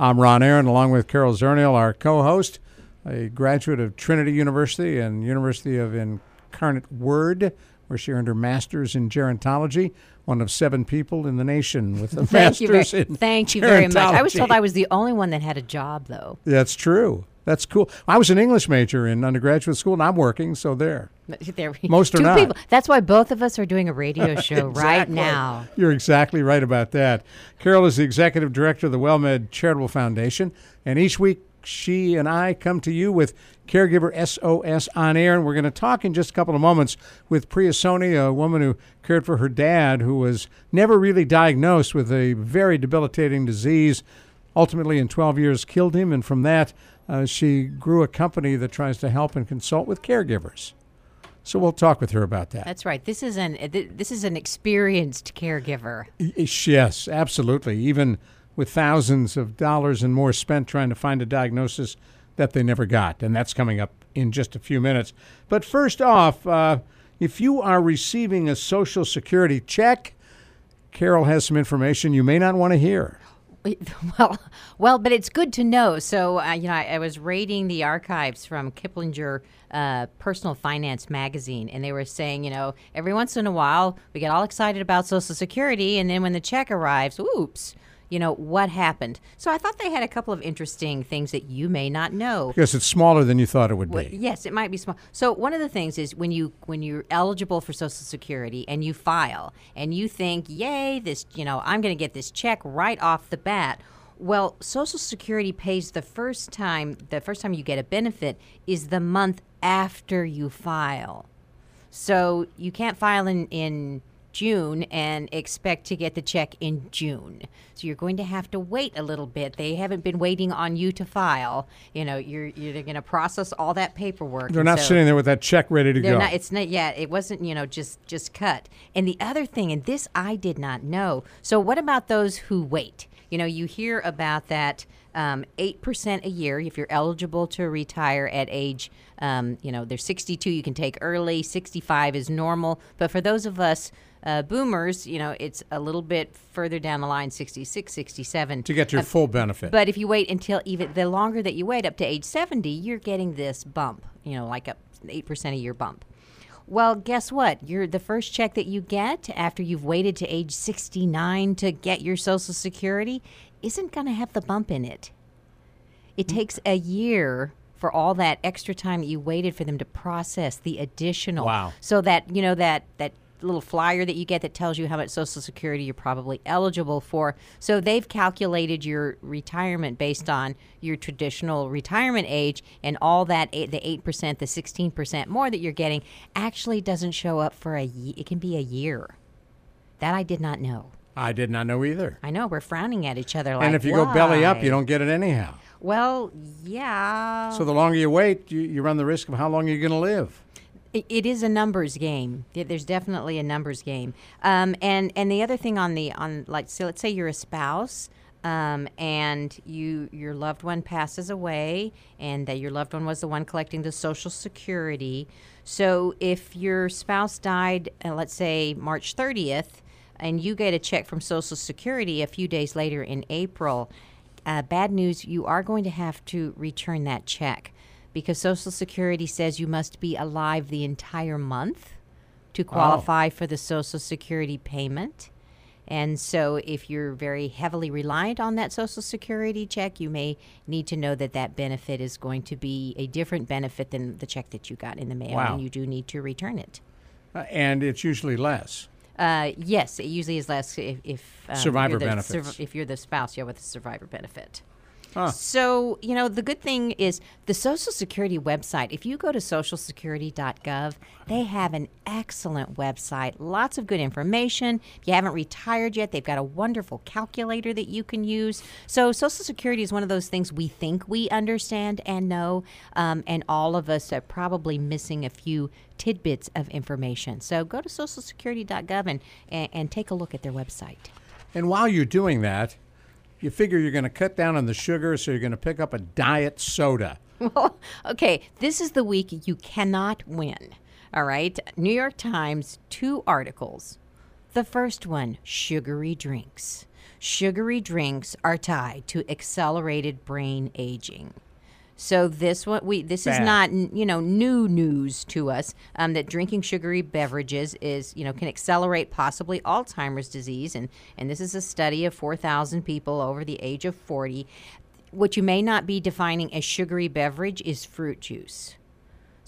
I'm Ron Aaron, along with Carol Zernial, our co-host, a graduate of Trinity University and University of Incarnate Word, where she earned her master's in gerontology. One of seven people in the nation with a Thank you, master's very, in thank you very much. I was told I was the only one that had a job, though. That's true. That's cool. I was an English major in undergraduate school, and I'm working, so there. There we- Most are two not. People. That's why both of us are doing a radio show right now. You're exactly right about that. Carol is the executive director of the WellMed Charitable Foundation, and each week she and I come to you with Caregiver SOS on air, and we're going to talk in just a couple of moments with Priya Soni, a woman who cared for her dad, who was never really diagnosed with a very debilitating disease. Ultimately, in 12 years, killed him, and from that, uh, she grew a company that tries to help and consult with caregivers. So we'll talk with her about that. That's right. This is an uh, this is an experienced caregiver. Yes, absolutely. Even with thousands of dollars and more spent trying to find a diagnosis that they never got. And that's coming up in just a few minutes. But first off, uh, if you are receiving a Social Security check, Carol has some information you may not want to hear. Well, well, but it's good to know. So, uh, you know, I, I was raiding the archives from Kiplinger uh, Personal Finance magazine, and they were saying, you know, every once in a while we get all excited about Social Security, and then when the check arrives, oops, you know, what happened? So I thought they had a couple of interesting things that you may not know. Because it's smaller than you thought it would Well, be. yes, it might be small. So one of the things is when you when you're eligible for Social Security and you file and you think, "Yay, this, you know, I'm going to get this check right off the bat." Well, Social Security pays the first time the first time you get a benefit is the month after you file. So you can't file in, in June and expect to get the check in June. So you're going to have to wait a little bit. They haven't been waiting on you to file. You know, you're you're going to process all that paperwork. They're not so- sitting there with that check ready to go. not. It's not. Yeah, it wasn't. You know, just just cut. And the other thing, and this I did not know. So what about those who wait? You know, you hear about that um, eight percent a year if you're eligible to retire at age. Um, you know, there's 62. You can take early. 65 is normal. But for those of us. Uh, boomers, you know, it's a little bit further down the line, 66, 67. to get your Uh, full benefit. but if you wait until even the longer that you wait, up to age 70, you're getting this bump, you know, like a 8% a year bump. Well, guess what? You're the first check that you get after you've waited to age 69 to get your Social Security isn't going to have the bump in it. It Hmm. takes a year for all that extra time that you waited for them to process the additional. Wow. So that, you know, that that little flyer that you get that tells you how much social security you're probably eligible for. So they've calculated your retirement based on your traditional retirement age and all that the 8%, the 16% more that you're getting actually doesn't show up for a ye- it can be a year. That I did not know. I did not know either. I know we're frowning at each other like and if you go belly up, you don't get it anyhow. Well, yeah. So the longer you wait, you, you run the risk of how long are you're going to live. It, is a numbers game. There's definitely a numbers game. Um, and and the other thing on the on like so let's say you're a spouse. Um, and you your loved one passes away, and that your loved one was the one collecting the Social Security. So if your spouse died, uh, let's say March 30th, and you get a check from Social Security a few days later in April, uh, bad news, you are going to have to return that check because Social Security says you must be alive the entire month to qualify for the Social Security payment. And so, if you're very heavily reliant on that Social Security check, you may need to know that that benefit is going to be a different benefit than the check that you got in the mail, Wow. and you do need to return it. Uh, and it's usually less. Uh, yes, it usually is less if, if um, Survivor you're the benefits. if you're the spouse, yeah, with a survivor benefit. So, you know, the good thing is the Social Security website, if you go to socialsecurity.gov, they have an excellent website, lots of good information. If you haven't retired yet, they've got a wonderful calculator that you can use. So, Social Security is one of those things we think we understand and know, um, and all of us are probably missing a few tidbits of information. So, go to socialsecurity.gov and, and, and take a look at their website. And while you're doing that, you figure you're going to cut down on the sugar, so you're going to pick up a diet soda. Well, okay, this is the week you cannot win. All right. New York Times, two articles. The first one sugary drinks. Sugary drinks are tied to accelerated brain aging. So this what we this is not you know new news to us um, that drinking sugary beverages is you know can accelerate possibly Alzheimer's disease and and this is a study of 4,000 people over the age of 40. What you may not be defining as sugary beverage is fruit juice.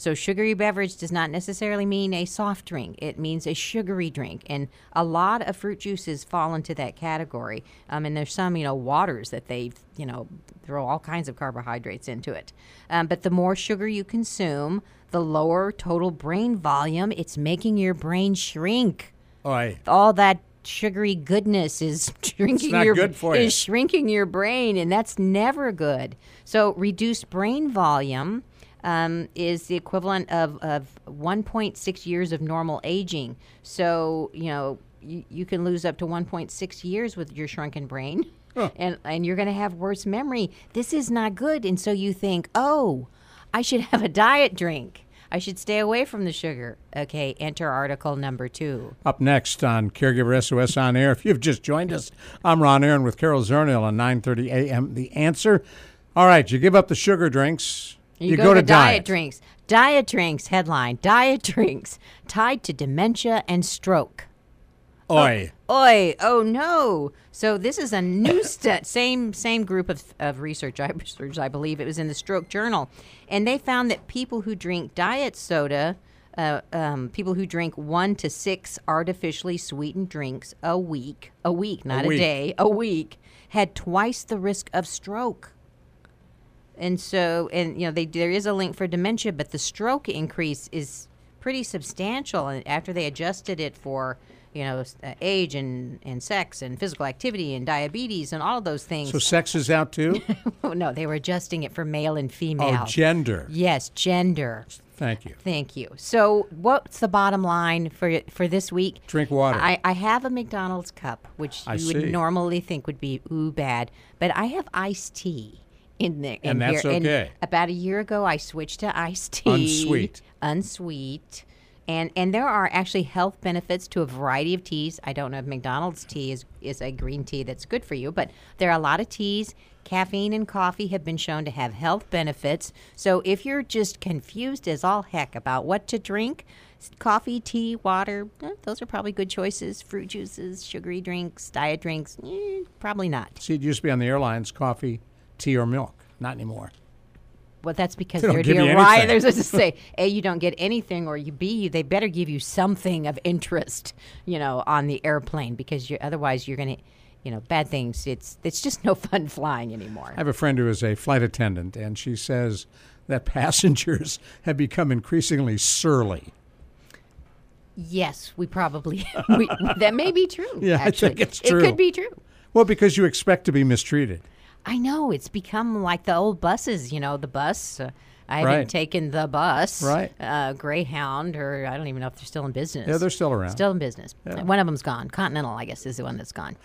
So, sugary beverage does not necessarily mean a soft drink. It means a sugary drink. And a lot of fruit juices fall into that category. Um, and there's some, you know, waters that they, you know, throw all kinds of carbohydrates into it. Um, but the more sugar you consume, the lower total brain volume. It's making your brain shrink. Oi. All that sugary goodness is shrinking your for you. is shrinking your brain, and that's never good. So reduced brain volume um, is the equivalent of, of 1.6 years of normal aging. So you know you, you can lose up to 1.6 years with your shrunken brain, and and you're going to have worse memory. This is not good, and so you think, oh, I should have a diet drink. I should stay away from the sugar. Okay, enter article number two. Up next on Caregiver SOS on Air. If you've just joined us, I'm Ron Aaron with Carol Zernial on 9:30 a.m. The answer. All right, you give up the sugar drinks. You, go, to, diet. drinks. Diet drinks headline: Diet drinks tied to dementia and stroke. Oi. Oi! Oh no! So this is a new stu- same same group of, of research I I believe it was in the Stroke Journal, and they found that people who drink diet soda, uh, um, people who drink one to six artificially sweetened drinks a week, a week, not a, week. day, a week, had twice the risk of stroke. And so, and you know, they, there is a link for dementia, but the stroke increase is pretty substantial. And after they adjusted it for, you know, uh, age and, and sex and physical activity and diabetes and all of those things. So sex is out too? no, they were adjusting it for male and female. oh, gender. yes, gender. Thank you. Thank you. So, what's the bottom line for for this week? Drink water. I, I have a McDonald's cup, which I you would normally think would be ooh bad, but I have iced tea in there. And that's here. okay. about a year ago, I switched to iced tea, Unsweet. unsweet. And, and there are actually health benefits to a variety of teas. I don't know if McDonald's tea is, is a green tea that's good for you, but there are a lot of teas. Caffeine and coffee have been shown to have health benefits. So if you're just confused as all heck about what to drink, coffee, tea, water, eh, those are probably good choices. Fruit juices, sugary drinks, diet drinks, eh, probably not. See, it used to be on the airlines coffee, tea, or milk. Not anymore. Well, that's because they you dear riders. As to say, A, you don't get anything, or you B, they better give you something of interest, you know, on the airplane because you otherwise you're going to, you know, bad things. It's it's just no fun flying anymore. I have a friend who is a flight attendant, and she says that passengers have become increasingly surly. Yes, we probably we, that may be true. Yeah, I think it's true. It could be true. Well, because you expect to be mistreated. I know it's become like the old buses. You know, the bus. Uh, I haven't taken the bus, Right. Uh, Greyhound, or I don't even know if they're still in business. Yeah, they're still around. Still in business. One of them's gone. Continental, I guess, is the one that's gone.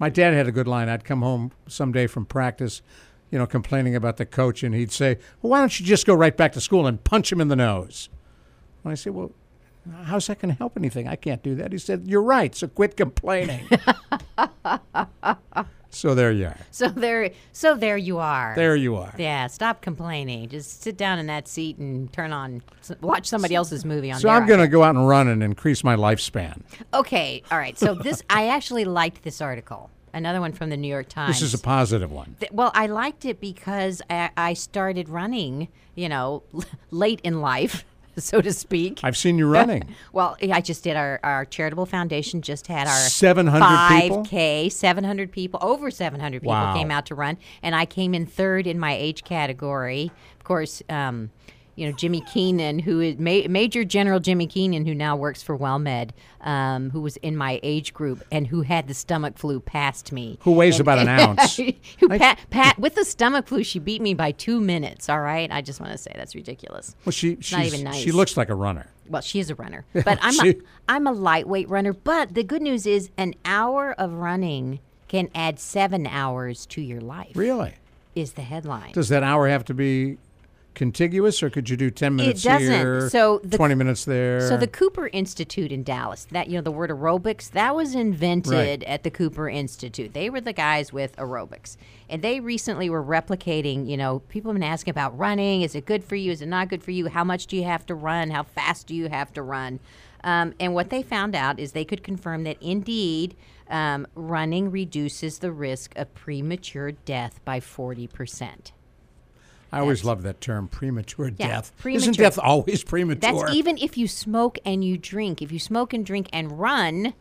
My dad had a good line. I'd come home someday from practice, you know, complaining about the coach, and he'd say, "Well, why don't you just go right back to school and punch him in the nose?" And I say, "Well, how's that going to help anything? I can't do that." He said, "You're right. So quit complaining." so there you are. So there, so there you are. There you are. Yeah, stop complaining. Just sit down in that seat and turn on, watch somebody else's movie on. So I'm going to go out and run and increase my lifespan. Okay, all right. So this, I actually liked this article. Another one from the New York Times. This is a positive one. Th- well, I liked it because I, I started running, you know, late in life. so to speak. I've seen you running. well, I just did our, our charitable foundation just had our 700 5K, 700 people, over 700 people Wow. came out to run, and I came in third in my age category. Of course, um, you know Jimmy Keenan, who is Ma- Major General Jimmy Keenan, who now works for WellMed, um, who was in my age group and who had the stomach flu, passed me. Who weighs And- about an ounce. who pat, pat with the stomach flu? She beat me by two minutes. All right, I just want to say that's ridiculous. Well, she not even nice. she looks like a runner. Well, she is a runner, but I'm She- a, I'm a lightweight runner. But the good news is, an hour of running can add seven hours to your life. Really? Is the headline? Does that hour have to be contiguous, or could you do ten minutes doesn't. here, So the- twenty minutes there? So the Cooper Institute in Dallas, that you know the word aerobics, that was invented Right. at the Cooper Institute. They were the guys with aerobics. And they recently were replicating, you know, people have been asking about running. Is it good for you? Is it not good for you? How much do you have to run? How fast do you have to run? Um, and what they found out is they could confirm that indeed um, running reduces the risk of premature death by 40%. I always love that term, premature Yeah, death. Isn't death always premature? That's even if you smoke and you drink. If you smoke and drink and run,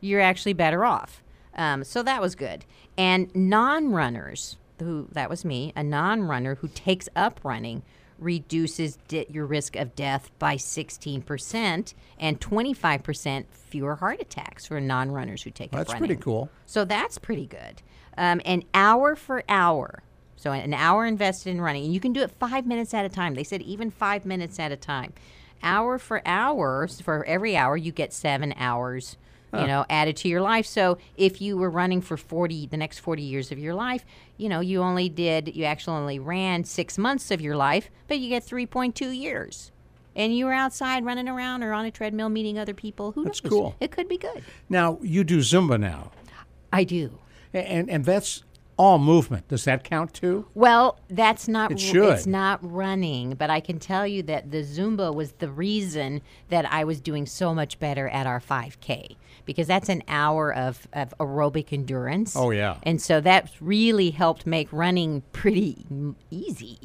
you're actually better off. Um, so that was good. And non-runners, who that was me, a non-runner who takes up running reduces di- your risk of death by 16% and 25% fewer heart attacks for non-runners who take That's up running. That's pretty cool. So that's pretty good. Um, an hour for hour. So an hour invested in running. And you can do it five minutes at a time. They said even five minutes at a time. Hour for hour, so for every hour, you get seven hours. You know, added to your life. So if you were running for forty, the next forty years of your life, you know, you only did, you actually only ran six months of your life, but you get three point two years, and you were outside running around or on a treadmill meeting other people. Who That's knows? cool. It could be good. Now you do Zumba now, I do. And and that's all movement. Does that count too? Well, that's not. It should. It's not running, but I can tell you that the Zumba was the reason that I was doing so much better at our 5K because that's an hour of, of aerobic endurance. Oh, yeah. and so that really helped make running pretty easy.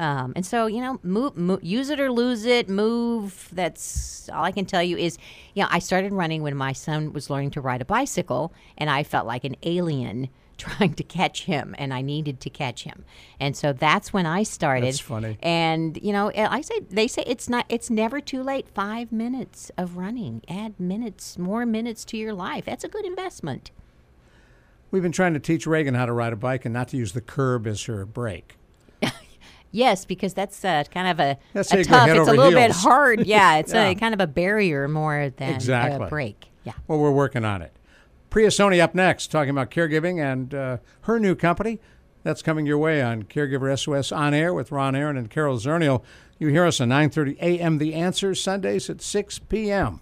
Um, and so you know, move, move, use it or lose it. Move. That's all I can tell you. Is you know, I started running when my son was learning to ride a bicycle, and I felt like an alien trying to catch him, and I needed to catch him. And so that's when I started. That's funny. And you know, I say they say it's not. It's never too late. Five minutes of running. Add minutes, more minutes to your life. That's a good investment. We've been trying to teach Reagan how to ride a bike and not to use the curb as her brake. Yes, because that's uh, kind of a, That's a how you go tough. It's a little bit hard. Yeah, it's Yeah. a kind of a barrier more than Exactly. a break. Yeah. Well, we're working on it. Priya Soni up next, talking about caregiving and uh, her new company. That's coming your way on Caregiver SOS On Air with Ron Aaron and Carol Zernial. You hear us on 9.30 a.m. The Answer, Sundays at 6 p.m.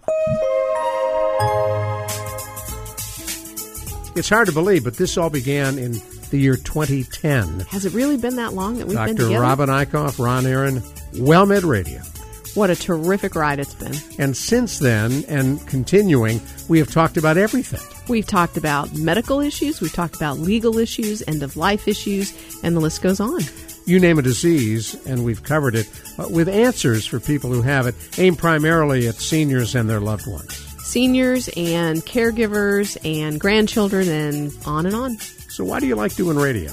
It's hard to believe, but this all began in the year 2010. Has it really been that long that we've been together? Dr. Robin Eichhoff, Ron Aaron, WellMed Radio. What a terrific ride it's been. And since then, and continuing, we have talked about everything. We've talked about medical issues, we've talked about legal issues, end of life issues, and the list goes on. You name a disease, and we've covered it uh, with answers for people who have it, aimed primarily at seniors and their loved ones. Seniors and caregivers and grandchildren and on and on. So, why do you like doing radio?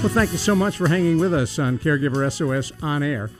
Well, thank you so much for hanging with us on Caregiver SOS On Air.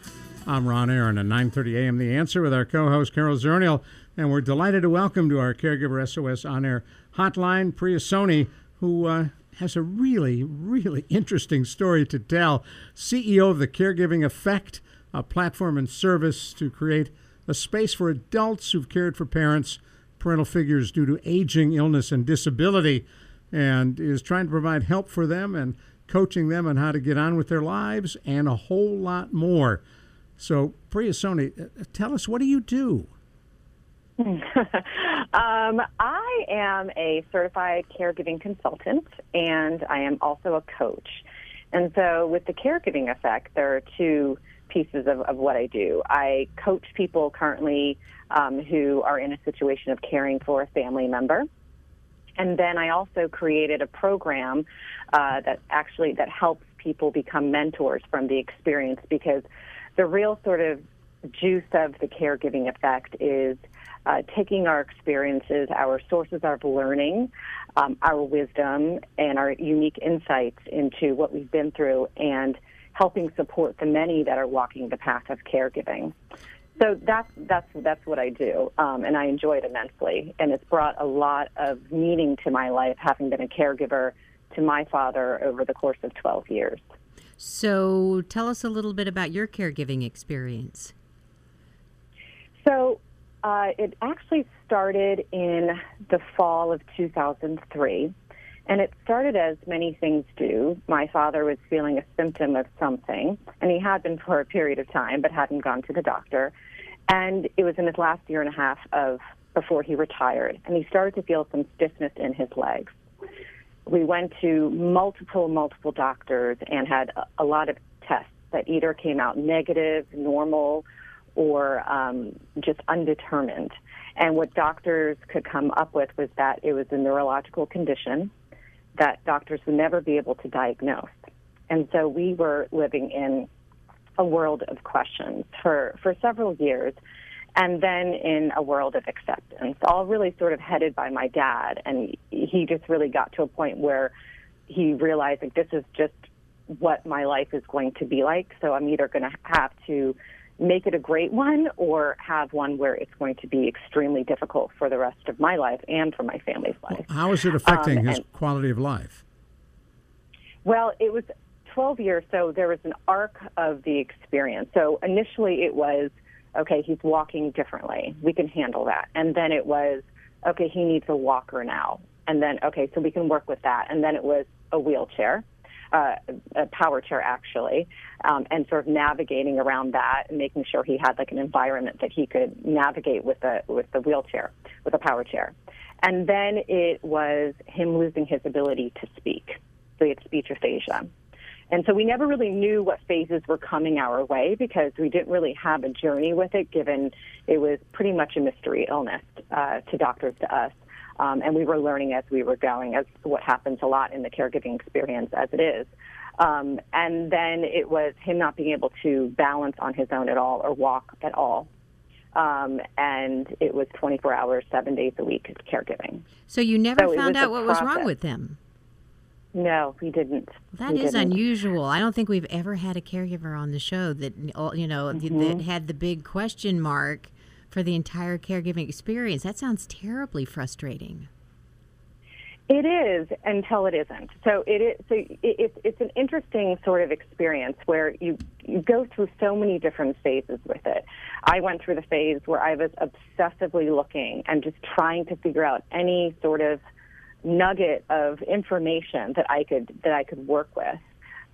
I'm Ron Aaron at 9:30 a.m. The Answer with our co-host Carol Zernial, and we're delighted to welcome to our Caregiver SOS On Air hotline Priya Soni, who uh, has a really, really interesting story to tell. CEO of the Caregiving Effect, a platform and service to create a space for adults who've cared for parents, parental figures due to aging, illness, and disability, and is trying to provide help for them and coaching them on how to get on with their lives and a whole lot more. So, Priya Soni, uh, tell us what do you do? um, I am a certified caregiving consultant, and I am also a coach. And so, with the caregiving effect, there are two pieces of, of what I do. I coach people currently um, who are in a situation of caring for a family member. And then I also created a program uh, that actually that helps people become mentors from the experience because the real sort of juice of the caregiving effect is uh, taking our experiences, our sources of learning, um, our wisdom, and our unique insights into what we've been through and helping support the many that are walking the path of caregiving. So that's that's that's what I do, um, and I enjoy it immensely. And it's brought a lot of meaning to my life, having been a caregiver to my father over the course of 12 years. So, tell us a little bit about your caregiving experience. So, uh, it actually started in the fall of 2003. And it started as many things do. My father was feeling a symptom of something, and he had been for a period of time, but hadn't gone to the doctor. And it was in his last year and a half of before he retired, and he started to feel some stiffness in his legs. We went to multiple, multiple doctors and had a, lot of tests that either came out negative, normal, or um, just undetermined. And what doctors could come up with was that it was a neurological condition that doctors would never be able to diagnose. And so we were living in a world of questions for, for several years, and then in a world of acceptance, all really sort of headed by my dad. And he just really got to a point where he realized like this is just what my life is going to be like. So I'm either going to have to make it a great one or have one where it's going to be extremely difficult for the rest of my life and for my family's life. Well, how is it affecting um, his and, quality of life? Well, it was 12 years, so there was an arc of the experience. So initially it was, okay, he's walking differently. We can handle that. And then it was, okay, he needs a walker now. And then, okay, so we can work with that. And then it was a wheelchair uh, a power chair actually, um, and sort of navigating around that and making sure he had like an environment that he could navigate with the with the wheelchair, with a power chair. And then it was him losing his ability to speak. So he had speech aphasia. And so we never really knew what phases were coming our way because we didn't really have a journey with it, given it was pretty much a mystery illness uh, to doctors, to us. Um, and we were learning as we were going, as what happens a lot in the caregiving experience as it is. Um, and then it was him not being able to balance on his own at all or walk at all. Um, and it was 24 hours, seven days a week caregiving. So you never so found out what process. was wrong with him? No, we didn't. That we is didn't. unusual. I don't think we've ever had a caregiver on the show that you know mm-hmm. that had the big question mark for the entire caregiving experience. That sounds terribly frustrating. It is until it isn't. So it is. So it, it's an interesting sort of experience where you you go through so many different phases with it. I went through the phase where I was obsessively looking and just trying to figure out any sort of nugget of information that I could that I could work with.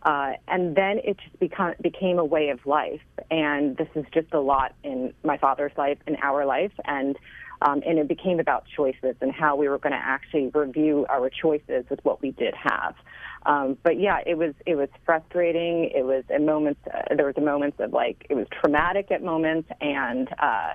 Uh, and then it just become, became a way of life. And this is just a lot in my father's life, in our life. And, um, and it became about choices and how we were going to actually review our choices with what we did have. Um, but yeah, it was it was frustrating. It was at moments uh, there was a moments of like it was traumatic at moments, and uh,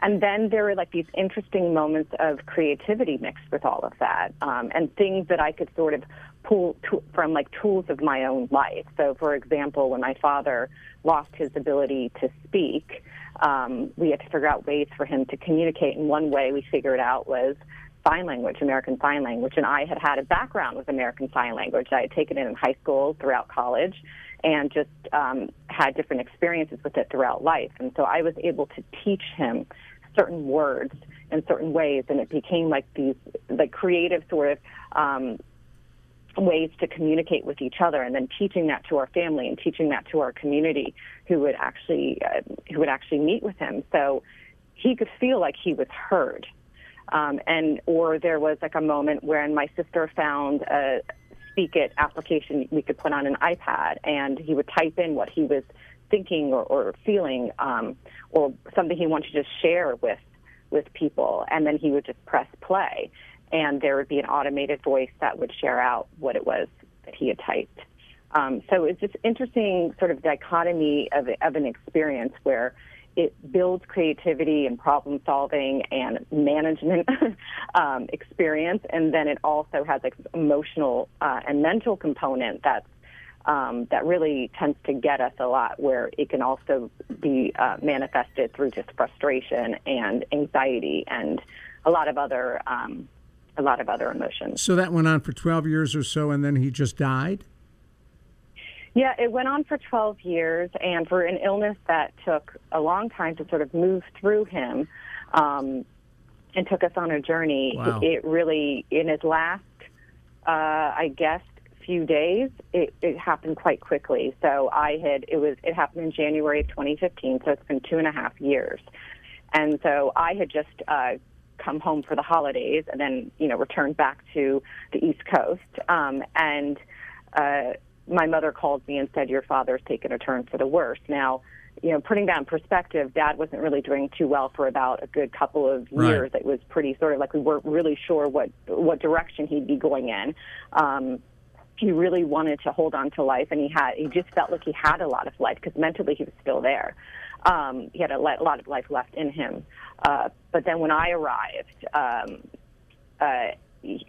and then there were like these interesting moments of creativity mixed with all of that, um, and things that I could sort of pull to, from like tools of my own life. So, for example, when my father lost his ability to speak, um, we had to figure out ways for him to communicate. And one way we figured out was sign language, American Sign Language. And I had had a background with American Sign Language. I had taken it in high school, throughout college, and just um, had different experiences with it throughout life. And so I was able to teach him certain words in certain ways, and it became like these like creative sort of um, ways to communicate with each other and then teaching that to our family and teaching that to our community who would actually uh, who would actually meet with him so he could feel like he was heard um, and or there was like a moment when my sister found a speak it application we could put on an ipad and he would type in what he was thinking or, or feeling, um, or something he wanted to just share with with people, and then he would just press play, and there would be an automated voice that would share out what it was that he had typed. Um, so it's this interesting sort of dichotomy of, of an experience where it builds creativity and problem solving and management um, experience, and then it also has like emotional uh, and mental component that's um, that really tends to get us a lot, where it can also be uh, manifested through just frustration and anxiety and a lot of other um, a lot of other emotions. So that went on for 12 years or so, and then he just died. Yeah, it went on for 12 years, and for an illness that took a long time to sort of move through him um, and took us on a journey, Wow. it really, in his last, uh, I guess, few days, it, it happened quite quickly. So I had, it was, it happened in January of 2015, so it's been two and a half years. And so I had just uh, come home for the holidays and then, you know, returned back to the East Coast. Um, and uh, my mother called me and said, Your father's taken a turn for the worse. Now, you know, putting that in perspective, dad wasn't really doing too well for about a good couple of Right. years. It was pretty sort of like we weren't really sure what, what direction he'd be going in. Um, he really wanted to hold on to life, and he had he just felt like he had a lot of life because mentally he was still there. Um, he had a, le- a lot of life left in him. Uh, but then when I arrived, um, uh,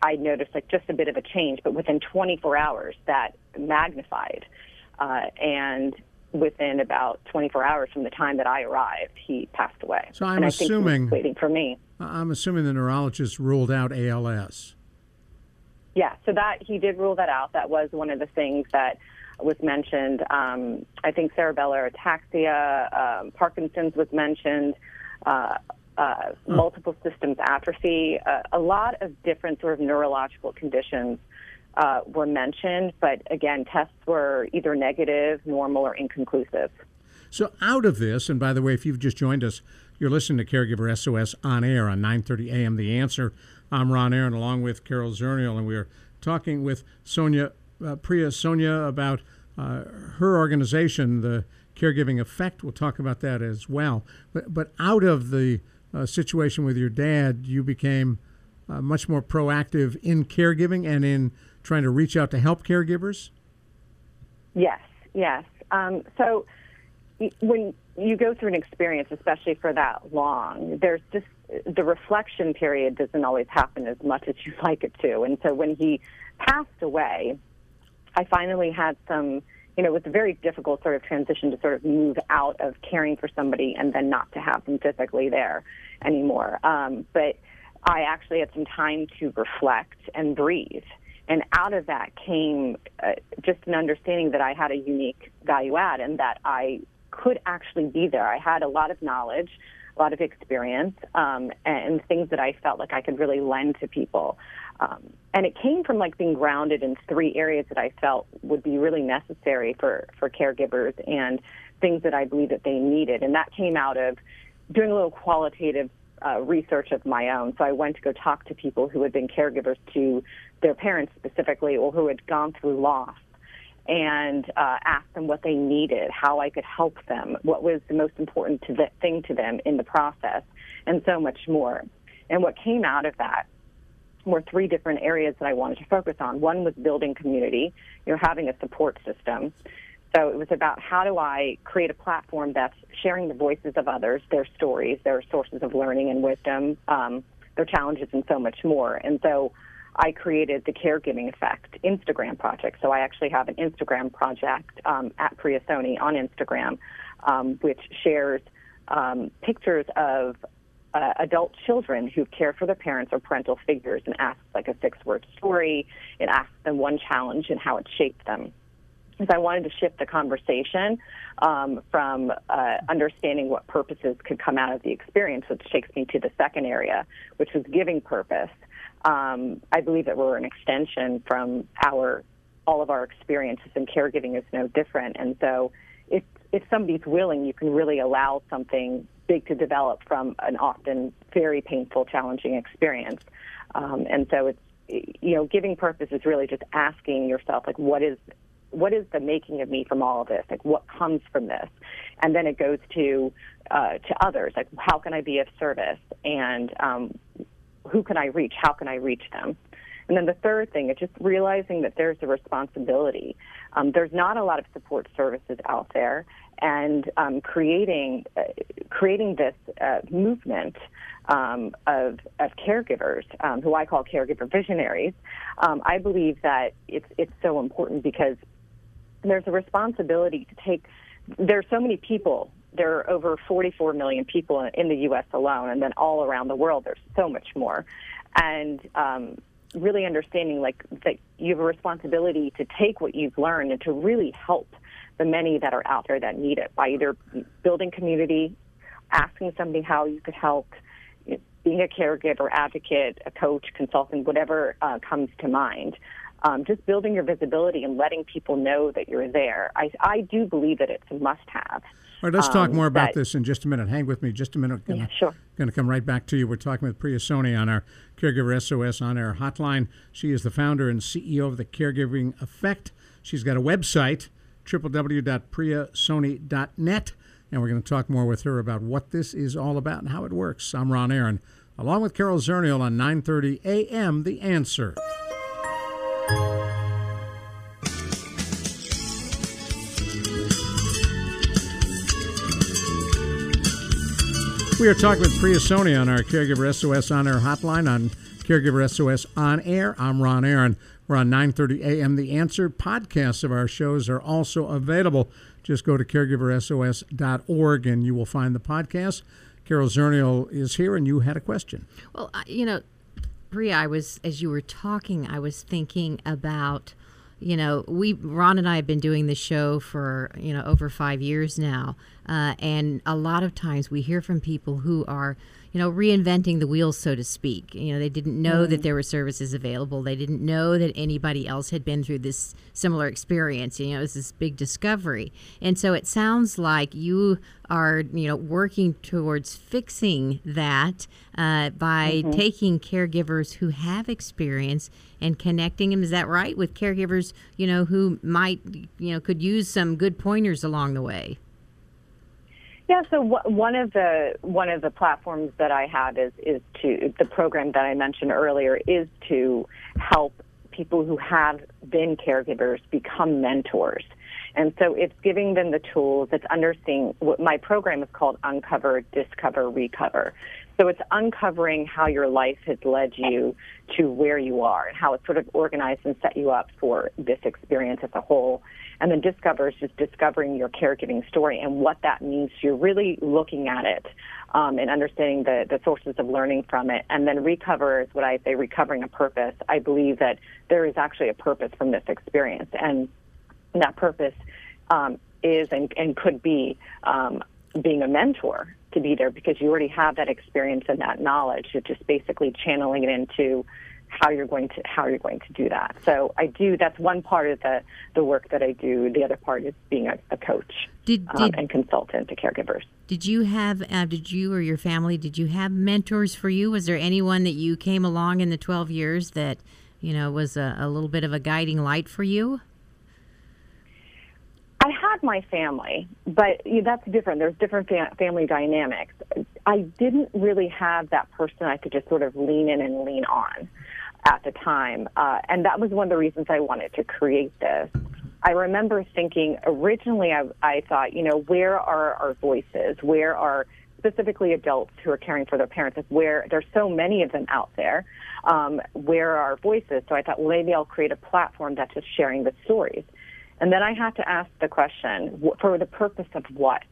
I noticed like just a bit of a change. But within 24 hours, that magnified, uh, and within about 24 hours from the time that I arrived, he passed away. So I'm and I think he was assuming- waiting for me. I'm assuming the neurologist ruled out ALS. Yeah, so that he did rule that out. That was one of the things that was mentioned. Um, I think cerebellar ataxia, um, Parkinson's was mentioned, uh, uh, multiple systems atrophy, uh, a lot of different sort of neurological conditions uh, were mentioned. But again, tests were either negative, normal, or inconclusive. So out of this, and by the way, if you've just joined us, you're listening to Caregiver SOS on air on 9:30 a.m. The Answer. I'm Ron Aaron, along with Carol Zernial, and we are talking with Sonia uh, Priya Sonia about uh, her organization, the Caregiving Effect. We'll talk about that as well. But but out of the uh, situation with your dad, you became uh, much more proactive in caregiving and in trying to reach out to help caregivers. Yes, yes. Um, so y- when you go through an experience, especially for that long, there's just the reflection period doesn't always happen as much as you'd like it to. And so when he passed away, I finally had some, you know, it was a very difficult sort of transition to sort of move out of caring for somebody and then not to have them physically there anymore. Um, but I actually had some time to reflect and breathe. And out of that came uh, just an understanding that I had a unique value add and that I could actually be there. I had a lot of knowledge, a lot of experience, um, and things that I felt like I could really lend to people. Um, and it came from like being grounded in three areas that I felt would be really necessary for, for caregivers and things that I believe that they needed. And that came out of doing a little qualitative uh, research of my own. So I went to go talk to people who had been caregivers to their parents specifically or who had gone through loss and uh, asked them what they needed, how I could help them, what was the most important to the, thing to them in the process, and so much more. And what came out of that were three different areas that I wanted to focus on. One was building community, you know, having a support system. So it was about how do I create a platform that's sharing the voices of others, their stories, their sources of learning and wisdom, um, their challenges, and so much more. And so I created the Caregiving Effect Instagram project. So I actually have an Instagram project um, at Priasoni on Instagram, um, which shares um, pictures of uh, adult children who care for their parents or parental figures and asks like a six word story. It asks them one challenge and how it shaped them. Because I wanted to shift the conversation um, from uh, understanding what purposes could come out of the experience, which takes me to the second area, which was giving purpose. Um, I believe that we're an extension from our all of our experiences, and caregiving is no different. And so, if if somebody's willing, you can really allow something big to develop from an often very painful, challenging experience. Um, and so, it's you know, giving purpose is really just asking yourself, like, what is what is the making of me from all of this? Like what comes from this? And then it goes to uh, to others. Like how can I be of service? And um, who can I reach? How can I reach them? And then the third thing is just realizing that there's a responsibility. Um, there's not a lot of support services out there, and um, creating uh, creating this uh, movement um, of of caregivers, um, who I call caregiver visionaries. Um, I believe that it's it's so important because there's a responsibility to take. There are so many people. There are over 44 million people in the U.S. alone, and then all around the world, there's so much more. And um, really understanding like that you have a responsibility to take what you've learned and to really help the many that are out there that need it by either building community, asking somebody how you could help, being a caregiver, advocate, a coach, consultant, whatever uh, comes to mind. Um, just building your visibility and letting people know that you're there. I, I do believe that it's a must have. All right, let's um, talk more about that, this in just a minute. Hang with me just a minute. Gonna, yeah, sure. Going to come right back to you. We're talking with Priya Soni on our Caregiver SOS on air hotline. She is the founder and CEO of the Caregiving Effect. She's got a website, www.priyasoni.net, and we're going to talk more with her about what this is all about and how it works. I'm Ron Aaron, along with Carol Zernial on 9:30 a.m. The Answer. We are talking with Priya Soni on our Caregiver SOS on air hotline on Caregiver SOS on air. I'm Ron Aaron. We're on 9:30 a.m. The Answer podcasts of our shows are also available. Just go to caregiversos.org and you will find the podcast. Carol Zernial is here, and you had a question. Well, you know, Priya, I was as you were talking, I was thinking about you know, we Ron and I have been doing this show for you know over five years now, uh, and a lot of times we hear from people who are you know, reinventing the wheel, so to speak. You know, they didn't know mm. that there were services available. They didn't know that anybody else had been through this similar experience. You know, it was this big discovery. And so it sounds like you are, you know, working towards fixing that uh, by mm-hmm. taking caregivers who have experience and connecting them. Is that right? With caregivers, you know, who might, you know, could use some good pointers along the way. Yeah, so w- one of the one of the platforms that I have is is to the program that I mentioned earlier is to help people who have been caregivers become mentors. And so it's giving them the tools. It's understanding what my program is called Uncover, Discover, Recover. So it's uncovering how your life has led you to where you are and how it's sort of organized and set you up for this experience as a whole. And then discover is just discovering your caregiving story and what that means. To You're really looking at it um, and understanding the, the sources of learning from it. And then recover is what I say, recovering a purpose. I believe that there is actually a purpose from this experience. And that purpose um, is and, and could be um, being a mentor to be there because you already have that experience and that knowledge. You're just basically channeling it into how you're going to how you're going to do that. So I do. That's one part of the the work that I do. The other part is being a, a coach did, um, did, and consultant to caregivers. Did you have? Uh, did you or your family? Did you have mentors for you? Was there anyone that you came along in the twelve years that you know was a, a little bit of a guiding light for you? I had my family, but you know, that's different. There's different fa- family dynamics. I didn't really have that person I could just sort of lean in and lean on at the time. Uh, and that was one of the reasons I wanted to create this. I remember thinking originally, I, I thought, you know, where are our voices? Where are specifically adults who are caring for their parents? Where there's so many of them out there. Um, where are our voices? So I thought, well, maybe I'll create a platform that's just sharing the stories. And then I had to ask the question, for the purpose of what?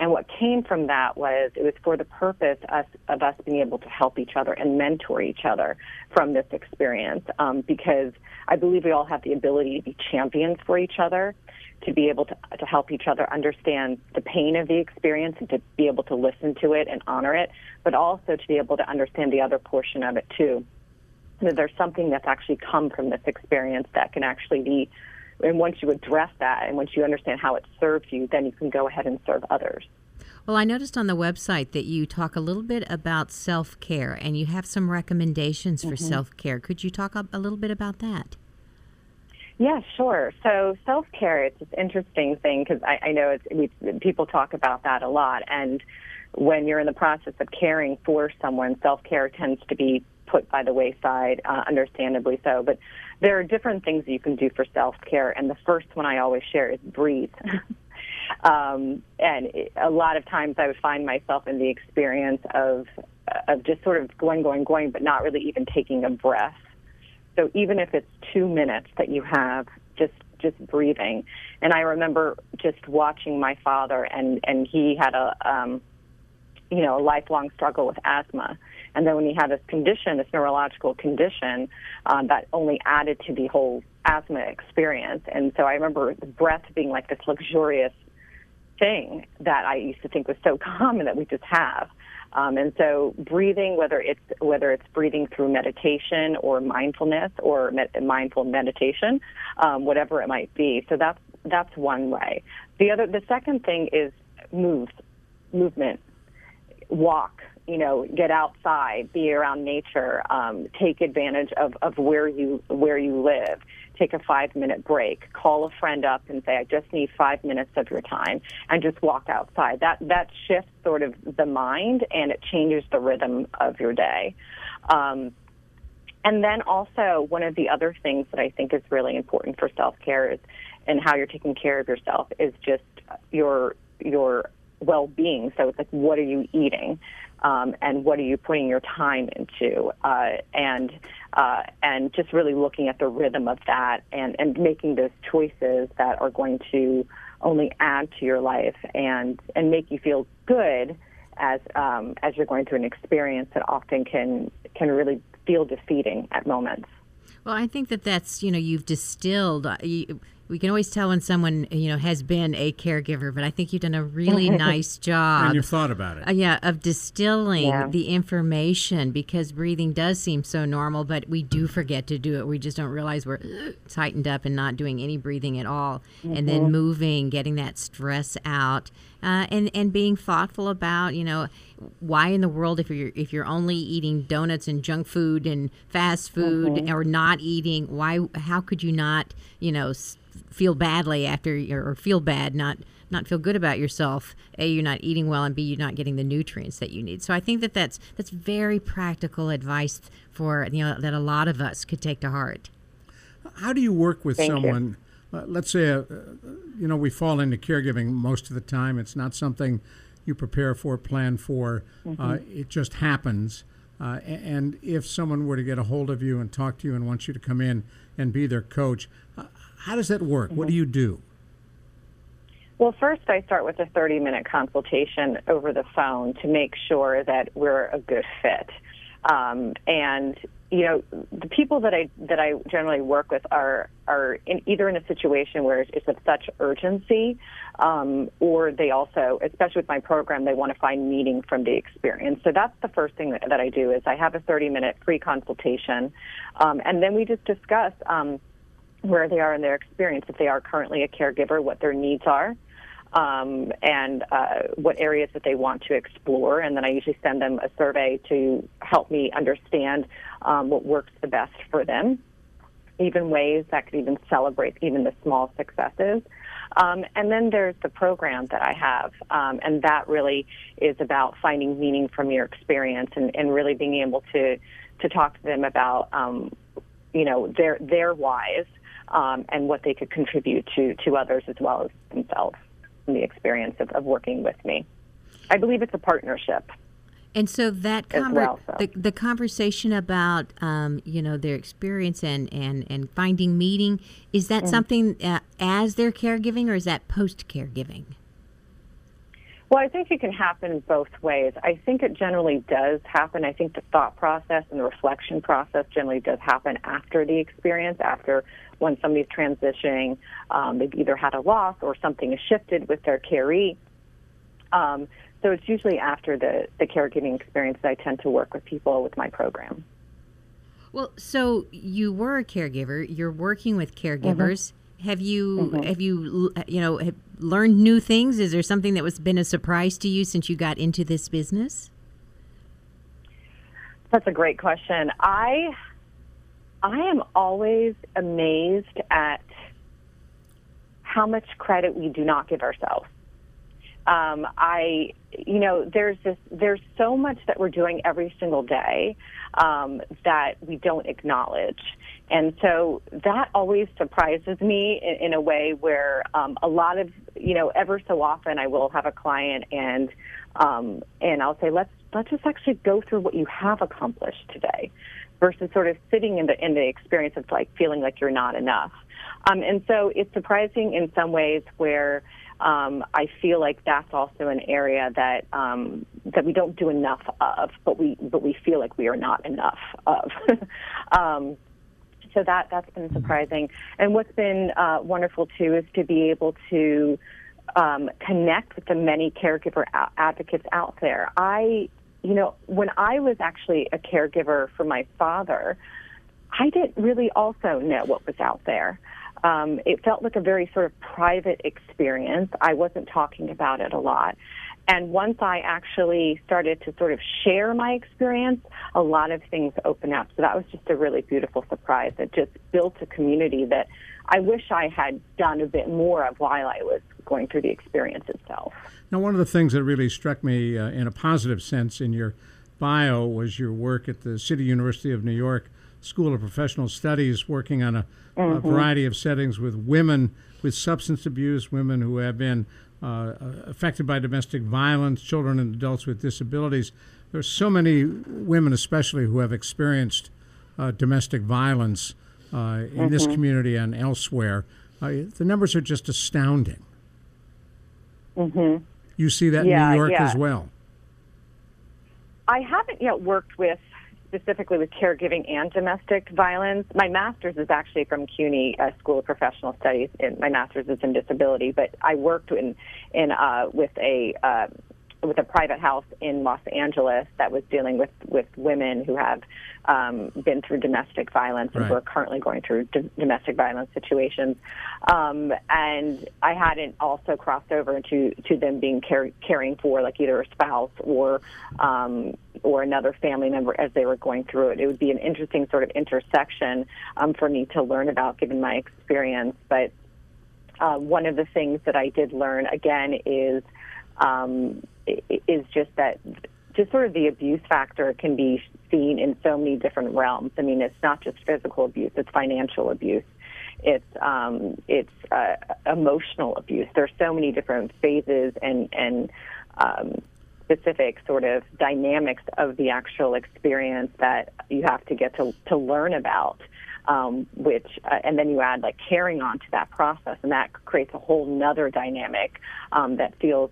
And what came from that was it was for the purpose us, of us being able to help each other and mentor each other from this experience. Um, because I believe we all have the ability to be champions for each other, to be able to, to help each other understand the pain of the experience and to be able to listen to it and honor it, but also to be able to understand the other portion of it too. That there's something that's actually come from this experience that can actually be and once you address that and once you understand how it serves you, then you can go ahead and serve others. Well, I noticed on the website that you talk a little bit about self care and you have some recommendations for mm-hmm. self care. Could you talk a little bit about that? Yeah, sure. So self care, it's an interesting thing because I, I know it's, we, people talk about that a lot. And when you're in the process of caring for someone, self care tends to be put by the wayside, uh, understandably so. But there are different things that you can do for self care. And the first one I always share is breathe. um, and it, a lot of times I would find myself in the experience of, of just sort of going, going, going, but not really even taking a breath so even if it's two minutes that you have, just just breathing. And I remember just watching my father, and and he had a um, you know a lifelong struggle with asthma. And then when he had this condition, this neurological condition, um, that only added to the whole asthma experience. And so I remember the breath being like this luxurious thing that I used to think was so common that we just have. Um, and so breathing, whether it's whether it's breathing through meditation or mindfulness or mindful meditation, um, whatever it might be. So that's that's one way. The other, the second thing is move, movement, walk. You know, get outside, be around nature, um, take advantage of, of where you where you live take a five minute break, call a friend up and say, I just need five minutes of your time, and just walk outside. That, that shifts sort of the mind and it changes the rhythm of your day. Um, and then also, one of the other things that I think is really important for self care is, and how you're taking care of yourself is just your your well being. So it's like, what are you eating? Um, and what are you putting your time into, uh, and uh, and just really looking at the rhythm of that, and and making those choices that are going to only add to your life and and make you feel good as um, as you're going through an experience that often can can really feel defeating at moments. Well, I think that that's you know you've distilled. Uh, you, we can always tell when someone you know has been a caregiver, but I think you've done a really nice job. And you've thought about it. Uh, yeah, of distilling yeah. the information because breathing does seem so normal, but we do forget to do it. We just don't realize we're tightened up and not doing any breathing at all, mm-hmm. and then mm-hmm. moving, getting that stress out. Uh, and and being thoughtful about you know why in the world if you're if you're only eating donuts and junk food and fast food mm-hmm. or not eating why how could you not you know feel badly after or feel bad, not not feel good about yourself. A, you're not eating well, and B, you're not getting the nutrients that you need. So I think that that's that's very practical advice for you know that a lot of us could take to heart. How do you work with Thank someone? Uh, let's say, uh, you know, we fall into caregiving most of the time. It's not something you prepare for, plan for. Mm-hmm. Uh, it just happens. Uh, and if someone were to get a hold of you and talk to you and want you to come in and be their coach, how does that work? Mm-hmm. What do you do? Well, first, I start with a 30 minute consultation over the phone to make sure that we're a good fit. Um, and you know, the people that I that I generally work with are are in, either in a situation where it's of such urgency, um, or they also, especially with my program, they want to find meaning from the experience. So that's the first thing that, that I do is I have a 30 minute free consultation, um, and then we just discuss. Um, where they are in their experience, if they are currently a caregiver, what their needs are, um, and uh, what areas that they want to explore. And then I usually send them a survey to help me understand um, what works the best for them, even ways that could even celebrate even the small successes. Um, and then there's the program that I have, um, and that really is about finding meaning from your experience and, and really being able to to talk to them about um, you know their their whys um, and what they could contribute to, to others as well as themselves the experience of, of working with me. I believe it's a partnership. And so that conver- well, so. The, the conversation about um, you know their experience and, and, and finding meaning is that mm. something uh, as they're caregiving or is that post caregiving? Well, I think it can happen both ways. I think it generally does happen. I think the thought process and the reflection process generally does happen after the experience, after when somebody's transitioning, um, they've either had a loss or something has shifted with their caree. Um, so it's usually after the, the caregiving experience that I tend to work with people with my program. Well, so you were a caregiver. You're working with caregivers. Mm-hmm. Have you mm-hmm. have you you know learned new things? Is there something that was been a surprise to you since you got into this business? That's a great question. I I am always amazed at how much credit we do not give ourselves. Um, I, you know, there's this, there's so much that we're doing every single day um, that we don't acknowledge, and so that always surprises me in, in a way where um, a lot of, you know, ever so often I will have a client and um, and I'll say let's let's just actually go through what you have accomplished today, versus sort of sitting in the in the experience of like feeling like you're not enough. Um, and so it's surprising in some ways where um, I feel like that's also an area that um, that we don't do enough of, but we but we feel like we are not enough of. um, so that that's been surprising. And what's been uh, wonderful too is to be able to um, connect with the many caregiver a- advocates out there. I, you know, when I was actually a caregiver for my father, I didn't really also know what was out there. Um, it felt like a very sort of private experience. I wasn't talking about it a lot. And once I actually started to sort of share my experience, a lot of things opened up. So that was just a really beautiful surprise that just built a community that I wish I had done a bit more of while I was going through the experience itself. Now, one of the things that really struck me uh, in a positive sense in your bio was your work at the City University of New York School of Professional Studies, working on a, Mm-hmm. a variety of settings with women with substance abuse, women who have been uh, affected by domestic violence, children and adults with disabilities. There's so many women, especially, who have experienced uh, domestic violence uh, in this Mm-hmm. community and elsewhere. Uh, the numbers are just astounding. Mm-hmm. You see that in New York yeah. as well. I haven't yet worked with specifically with caregiving and domestic violence. My master's is actually from CUNY uh, School of Professional Studies. And my master's is in disability, but I worked in in uh, with a uh, with a private house in Los Angeles that was dealing with with women who have um, been through domestic violence and who are currently going through d- domestic violence situations. Um, and I hadn't also crossed over to to them being care, caring for like either a spouse or um, or another family member as they were going through it. It would be an interesting sort of intersection um, for me to learn about given my experience. But uh, one of the things that I did learn again is um, is just that just sort of the abuse factor can be seen in so many different realms. I mean, it's not just physical abuse; it's financial abuse. It's um, it's uh, emotional abuse. There's so many different phases and and um, specific sort of dynamics of the actual experience that you have to get to to learn about. Um, which uh, and then you add like carrying on to that process, and that creates a whole nother dynamic um, that feels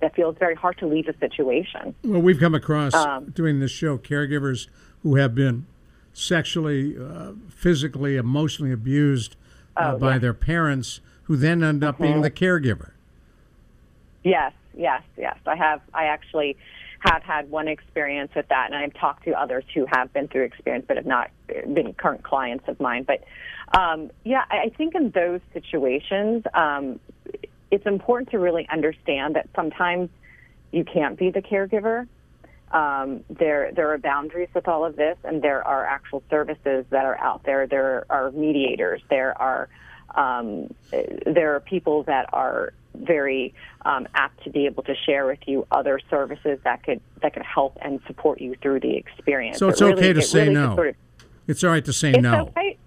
that feels very hard to leave a situation. Well, we've come across Um, doing this show caregivers who have been sexually, uh, physically, emotionally abused uh, Oh, by yeah. Mm-hmm. their parents, who then end up being the caregiver. Yes, yes, yes. I have. I actually have had one experience with that, and I've talked to others who have been through experience but have not been current clients of mine. But um, yeah, I I think in those situations, um, it's important to really understand that sometimes you can't be the caregiver. Um, there, there are boundaries with all of this, and there are actual services that are out there. There are mediators. There are um, there are people that are very um, apt to be able to share with you other services that could that could help and support you through the experience. So It it's okay to it say really no. Sort of, It's all right to say it's no. okay.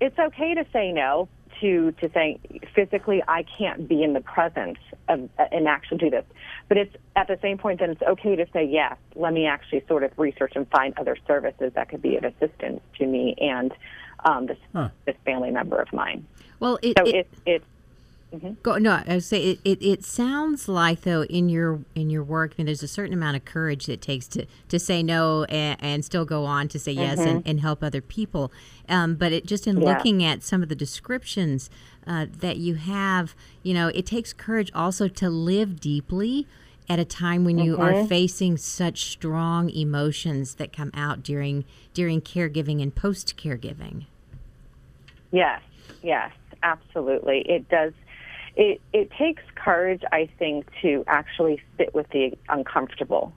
It's okay to say no to to say physically I can't be in the presence of and actually do this. But it's at the same point then it's okay to say yes. Let me actually sort of research and find other services that could be of assistance to me and um, this Huh. this family member of mine. Well, it, So it, it's it's Go, no, I would say it, it, it sounds like though in your in your work, I mean, there's a certain amount of courage that it takes to to say no and, and still go on to say yes and, and help other people. Um, but it just in Yeah. looking at some of the descriptions uh, that you have, you know, it takes courage also to live deeply at a time when you are facing such strong emotions that come out during during caregiving and post caregiving. Yes, yes, absolutely. It does. It it takes courage, I think, to actually sit with the uncomfortable.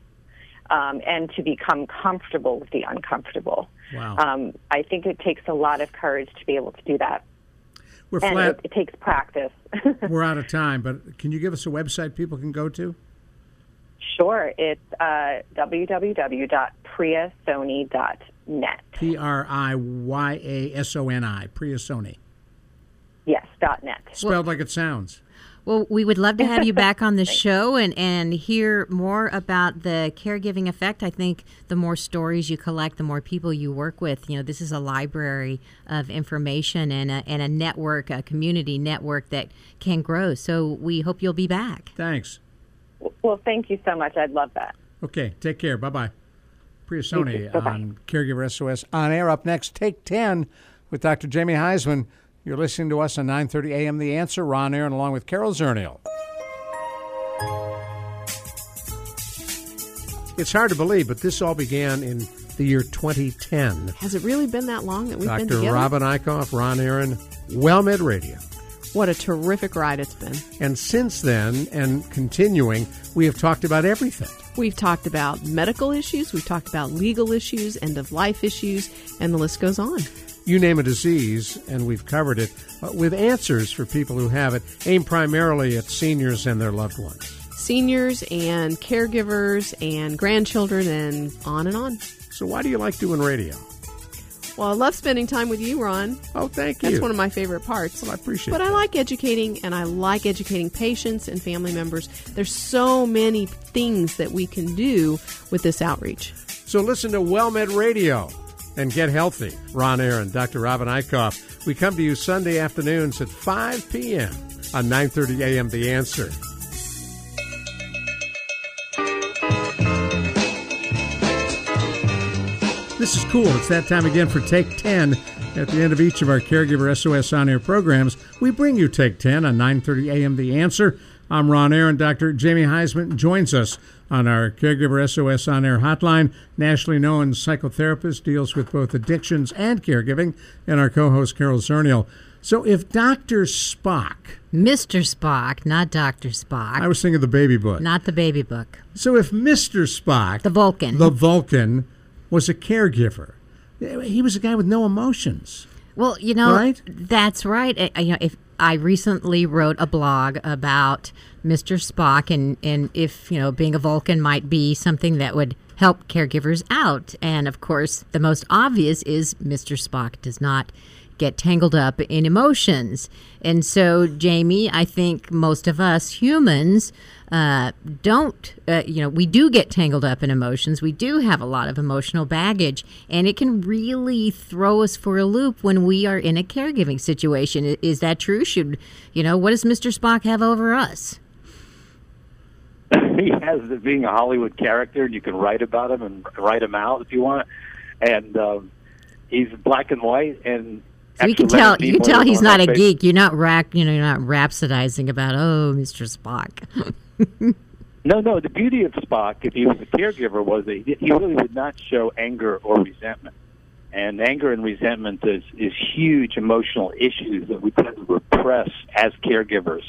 um, and to become comfortable with the uncomfortable. Wow. Um, I think it takes a lot of courage to be able to do that. We're And flat. it, it takes practice. We're out of time, but can you give us a website people can go to? sure. It's uh, www.priyasoni.net. P R I Y A S O N I, Priyasoni. Yes, dot .net. Spelled like it sounds. Well, we would love to have you back on the show and, and hear more about the caregiving effect. I think the more stories you collect, the more people you work with. You know, this is a library of information and a, and a network, a community network that can grow. So we hope you'll be back. Thanks. Well, thank you so much. I'd love that. Okay, take care. Bye bye. Priya Soni You too. Bye-bye. on Caregiver SOS on air. Up next, Take 10 with Dr. Jamie Huysman. You're listening to us on 9:30 a.m. The Answer. Ron Aaron along with Carol Zernial. It's hard to believe, but this all began in the year 2010. Has it really been that long that we've been together? Dr. together? Robin Eichhoff, Ron Aaron, WellMed Radio. What a terrific ride it's been. And since then, and continuing, we have talked about everything. We've talked about medical issues, we've talked about legal issues, end of life issues, and the list goes on. You name a disease, and we've covered it uh, with answers for people who have it, aimed primarily at seniors and their loved ones. Seniors and caregivers and grandchildren and on and on. So, why do you like doing radio? Well, I love spending time with you, Ron. Oh, thank you. That's one of my favorite parts. Well, I appreciate it. But I like educating, and I like educating patients and family members. There's so many things that we can do with this outreach. So, listen to WellMed Radio and get healthy. Ron Aaron, Dr. Robin Eichhoff. We come to you Sunday afternoons at 5 p.m. on 9:30 a.m. The Answer. This is cool. It's that time again for Take 10. At the end of each of our Caregiver SOS on air programs, we bring you Take 10 on 9:30 a.m. The Answer. I'm Ron Aaron. Dr. Jamie Huysman joins us on our Caregiver SOS on air hotline. Nationally known psychotherapist deals with both addictions and caregiving, and our co-host Carol Zernial. So, if Dr. Spock, Mr. Spock, not Dr. Spock, I was thinking of the baby book. not the baby book, So, if Mr. Spock, the Vulcan. the Vulcan, was a caregiver, he was a guy with no emotions. Well, you know, Right? that's right. You know, if I recently wrote a blog about Mr. Spock and and if you know being a Vulcan might be something that would help caregivers out, and of course the most obvious is Mr. Spock does not get tangled up in emotions, and so Jamie, I think most of us humans uh, don't, uh, you know, we do get tangled up in emotions. We do have a lot of emotional baggage, and it can really throw us for a loop when we are in a caregiving situation. Is that true? Should, you know, what does Mr. Spock have over us? he has being a Hollywood character, and you can write about him and write him out if you want. And um, he's black and white, and So you can tell, you can tell he's not a geek. You're not rack, you know, you're not rhapsodizing about, oh, Mr. Spock. No, no. The beauty of Spock, if he was a caregiver, was that he he really would not show anger or resentment. And anger and resentment is, is huge emotional issues that we tend to repress as caregivers.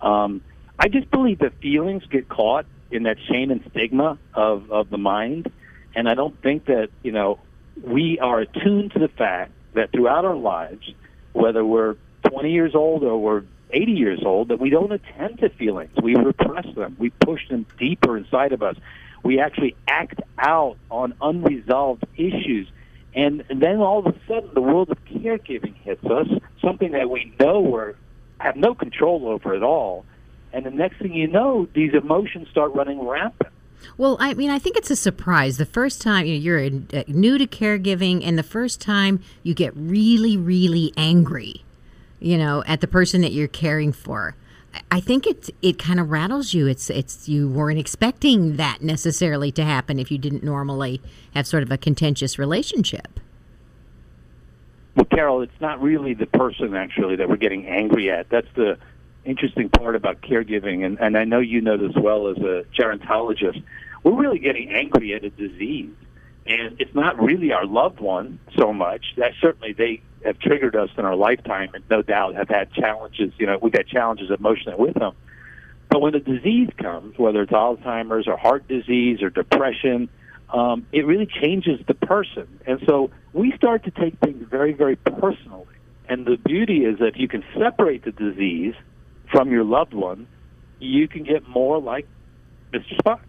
Um, I just believe that feelings get caught in that shame and stigma of, of the mind. And I don't think that, you know, we are attuned to the fact that throughout our lives, whether we're 20 years old or we're 80 years old, that we don't attend to feelings. We repress them. We push them deeper inside of us. We actually act out on unresolved issues. And, then all of a sudden, the world of caregiving hits us, something that we know we have no control over at all. And the next thing you know, these emotions start running rampant. Well, I mean, I think it's a surprise. The first time you you're uh, new to caregiving, and the first time you get really, really angry, you know, at the person that you're caring for. I- I think it it kind of rattles you. It's it's you weren't expecting that necessarily to happen if you didn't normally have sort of a contentious relationship. Well, Carol, it's not really the person actually that we're getting angry at. That's the interesting part about caregiving, and, and I know you know this well as a gerontologist. We're really getting angry at a disease, and it's not really our loved one so much. That certainly they have triggered us in our lifetime, and no doubt have had challenges. You know, we've had challenges emotionally with them. But when a disease comes, whether it's Alzheimer's or heart disease or depression um, it really changes the person. And so we start to take things very, very personally. And the beauty is that if you can separate the disease from your loved one, you can get more like Mr. Spock.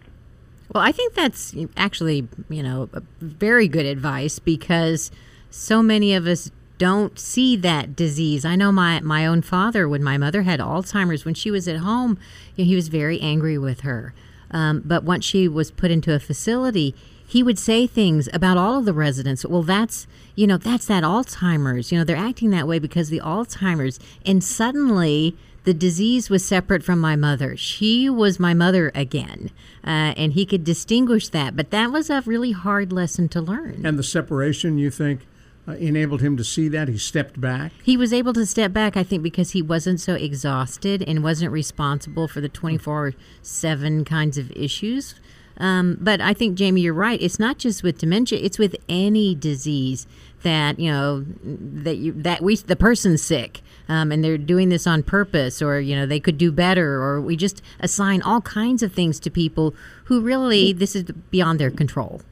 Well, I think that's actually, you know, very good advice because so many of us don't see that disease. I know my my own father when my mother had Alzheimer's when she was at home, you know, he was very angry with her. Um, but once she was put into a facility, he would say things about all of the residents. Well, that's you know that's that Alzheimer's. You know they're acting that way because the Alzheimer's, and suddenly the disease was separate from my mother. She was my mother again, uh, and he could distinguish that. But that was a really hard lesson to learn. And the separation, you think, uh, enabled him to see that? He stepped back? He was able to step back, I think, because he wasn't so exhausted and wasn't responsible for the 24 7 kinds of issues. Um, but I think, Jamie, you're right. It's not just with dementia, it's with any disease that, you know, that you, that we, the person's sick. Um, and they're doing this on purpose, or you know they could do better, or we just assign all kinds of things to people who really this is beyond their control.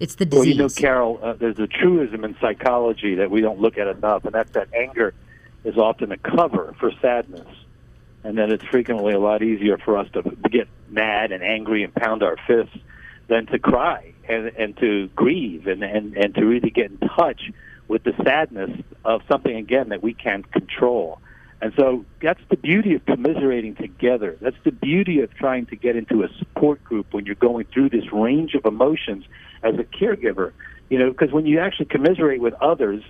It's the disease. Well, you know, Carol, uh, there's a truism in psychology that we don't look at enough, and that's that anger is often a cover for sadness, and that it's frequently a lot easier for us to get mad and angry and pound our fists than to cry and, and to grieve and, and, and to really get in touch with the sadness of something, again, that we can't control. And so that's the beauty of commiserating together. That's the beauty of trying to get into a support group when you're going through this range of emotions as a caregiver. You know, because when you actually commiserate with others,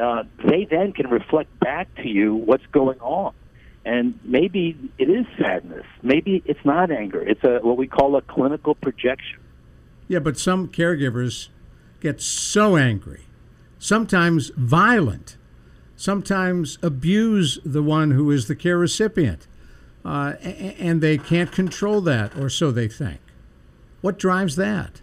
uh, they then can reflect back to you what's going on. And maybe it is sadness. Maybe it's not anger. It's a what we call a clinical projection. Yeah, but some caregivers get so angry, sometimes violent sometimes abuse the one who is the care recipient. Uh, and they can't control that, or so they think. What drives that?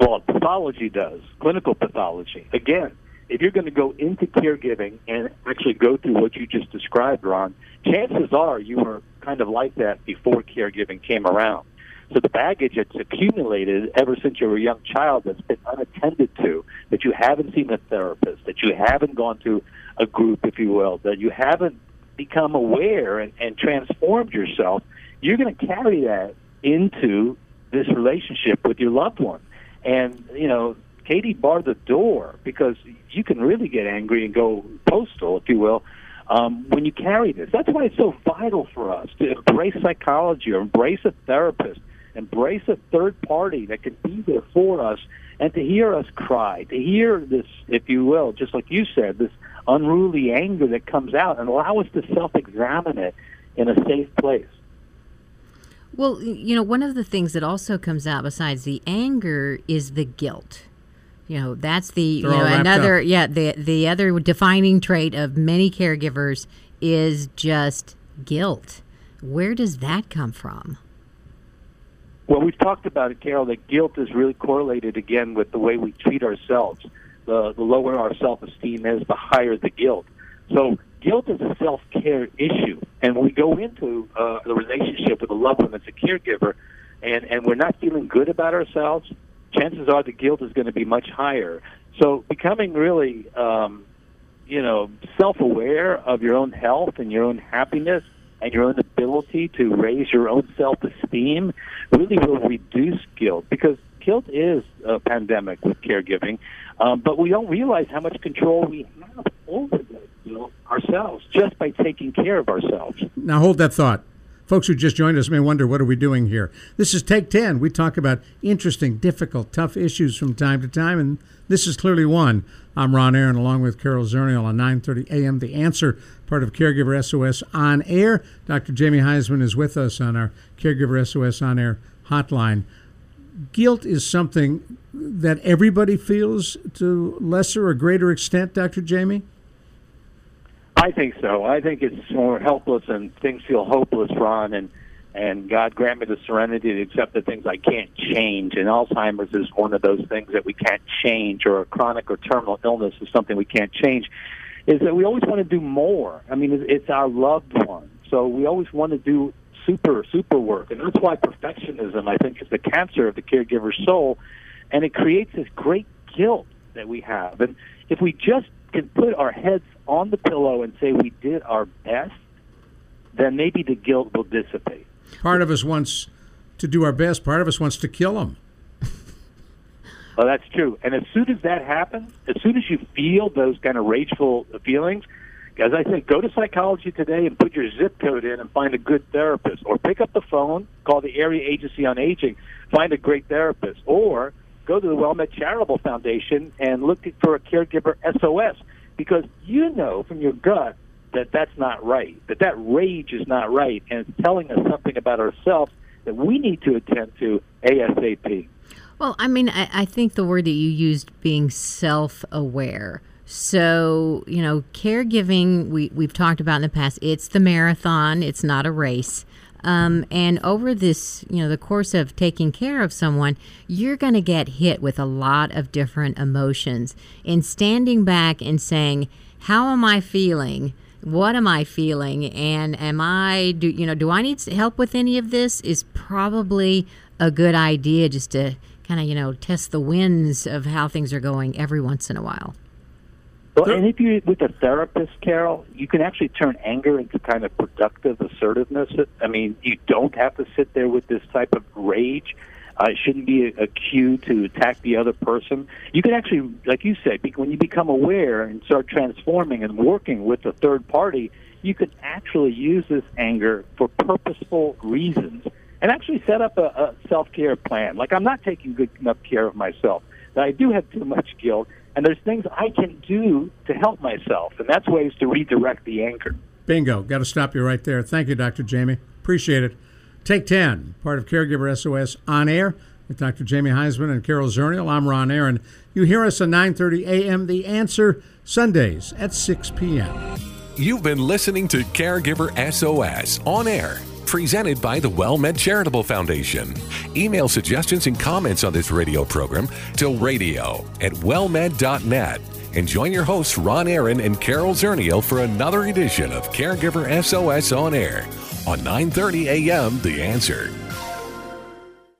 Well, pathology does, clinical pathology. Again, if you're going to go into caregiving and actually go through what you just described, Ron, chances are you were kind of like that before caregiving came around. So the baggage that's accumulated ever since you were a young child that's been unattended to, that you haven't seen a therapist, that you haven't gone to a group, if you will, that you haven't become aware and, and transformed yourself, you're going to carry that into this relationship with your loved one. And, you know, Katie barred the door because you can really get angry and go postal, if you will, um, when you carry this. That's why it's so vital for us to embrace psychology or embrace a therapist embrace a third party that can be there for us and to hear us cry, to hear this, if you will, just like you said, this unruly anger that comes out and allow us to self examine it in a safe place. Well, you know, one of the things that also comes out besides the anger is the guilt. You know, that's the They're you know another up. yeah the the other defining trait of many caregivers is just guilt. Where does that come from? Well, we've talked about it, Carol, that guilt is really correlated again with the way we treat ourselves. The, the lower our self esteem is, the higher the guilt. So, guilt is a self care issue. And when we go into uh, the relationship with a loved one that's a caregiver and, and we're not feeling good about ourselves, chances are the guilt is going to be much higher. So, becoming really, um, you know, self aware of your own health and your own happiness and your own ability to raise your own self esteem really will reduce guilt because guilt is a pandemic with caregiving, um, but we don't realize how much control we have over that guilt ourselves just by taking care of ourselves. Now, hold that thought. Folks who just joined us may wonder what are we doing here. This is Take 10. We talk about interesting, difficult, tough issues from time to time, and this is clearly one. I'm Ron Aaron, along with Carol Zernial on 9:30 a.m. The Answer, part of Caregiver SOS on air. Dr. Jamie Huysman is with us on our Caregiver SOS on air hotline. Guilt is something that everybody feels to lesser or greater extent, Dr. Jamie. I think so. I think it's more helpless and things feel hopeless, Ron, and and God grant me the serenity to accept the things I can't change. And Alzheimer's is one of those things that we can't change, or a chronic or terminal illness is something we can't change. Is that we always want to do more. I mean, it's our loved one, so we always want to do super super work, and that's why perfectionism I think is the cancer of the caregiver's soul, and it creates this great guilt that we have. And if we just can put our heads on the pillow and say we did our best, then maybe the guilt will dissipate. Part of us wants to do our best. Part of us wants to kill them. Well, that's true. And as soon as that happens, as soon as you feel those kind of rageful feelings, as I said, go to psychology today and put your zip code in and find a good therapist, or pick up the phone, call the area agency on aging, find a great therapist, or go to the WellMed Charitable Foundation and look for a caregiver SOS because you know from your gut that that's not right, that that rage is not right, and it's telling us something about ourselves that we need to attend to ASAP. Well, I mean, I, I think the word that you used being self aware. So, you know, caregiving, we, we've talked about in the past, it's the marathon, it's not a race. Um, and over this, you know, the course of taking care of someone, you're going to get hit with a lot of different emotions. In standing back and saying, How am I feeling? What am I feeling? And am I, do you know, do I need help with any of this? Is probably a good idea just to kind of, you know, test the winds of how things are going every once in a while. Well, and if you're with a therapist, Carol, you can actually turn anger into kind of productive assertiveness. I mean, you don't have to sit there with this type of rage. Uh, it shouldn't be a, a cue to attack the other person. You can actually, like you said, when you become aware and start transforming and working with a third party, you can actually use this anger for purposeful reasons and actually set up a, a self care plan. Like, I'm not taking good enough care of myself. That I do have too much guilt and there's things I can do to help myself, and that's ways to redirect the anger. Bingo. Got to stop you right there. Thank you, Dr. Jamie. Appreciate it. Take 10, part of Caregiver SOS on air with Dr. Jamie Huysman and Carol Zernial. I'm Ron Aaron. You hear us at 9:30 a.m. The Answer Sundays at 6 p.m. You've been listening to Caregiver SOS on air presented by the WellMed Charitable Foundation. Email suggestions and comments on this radio program to radio at wellmed.net. And join your hosts, Ron Aaron and Carol Zernial, for another edition of Caregiver SOS on Air on 9.30 a.m. The Answer.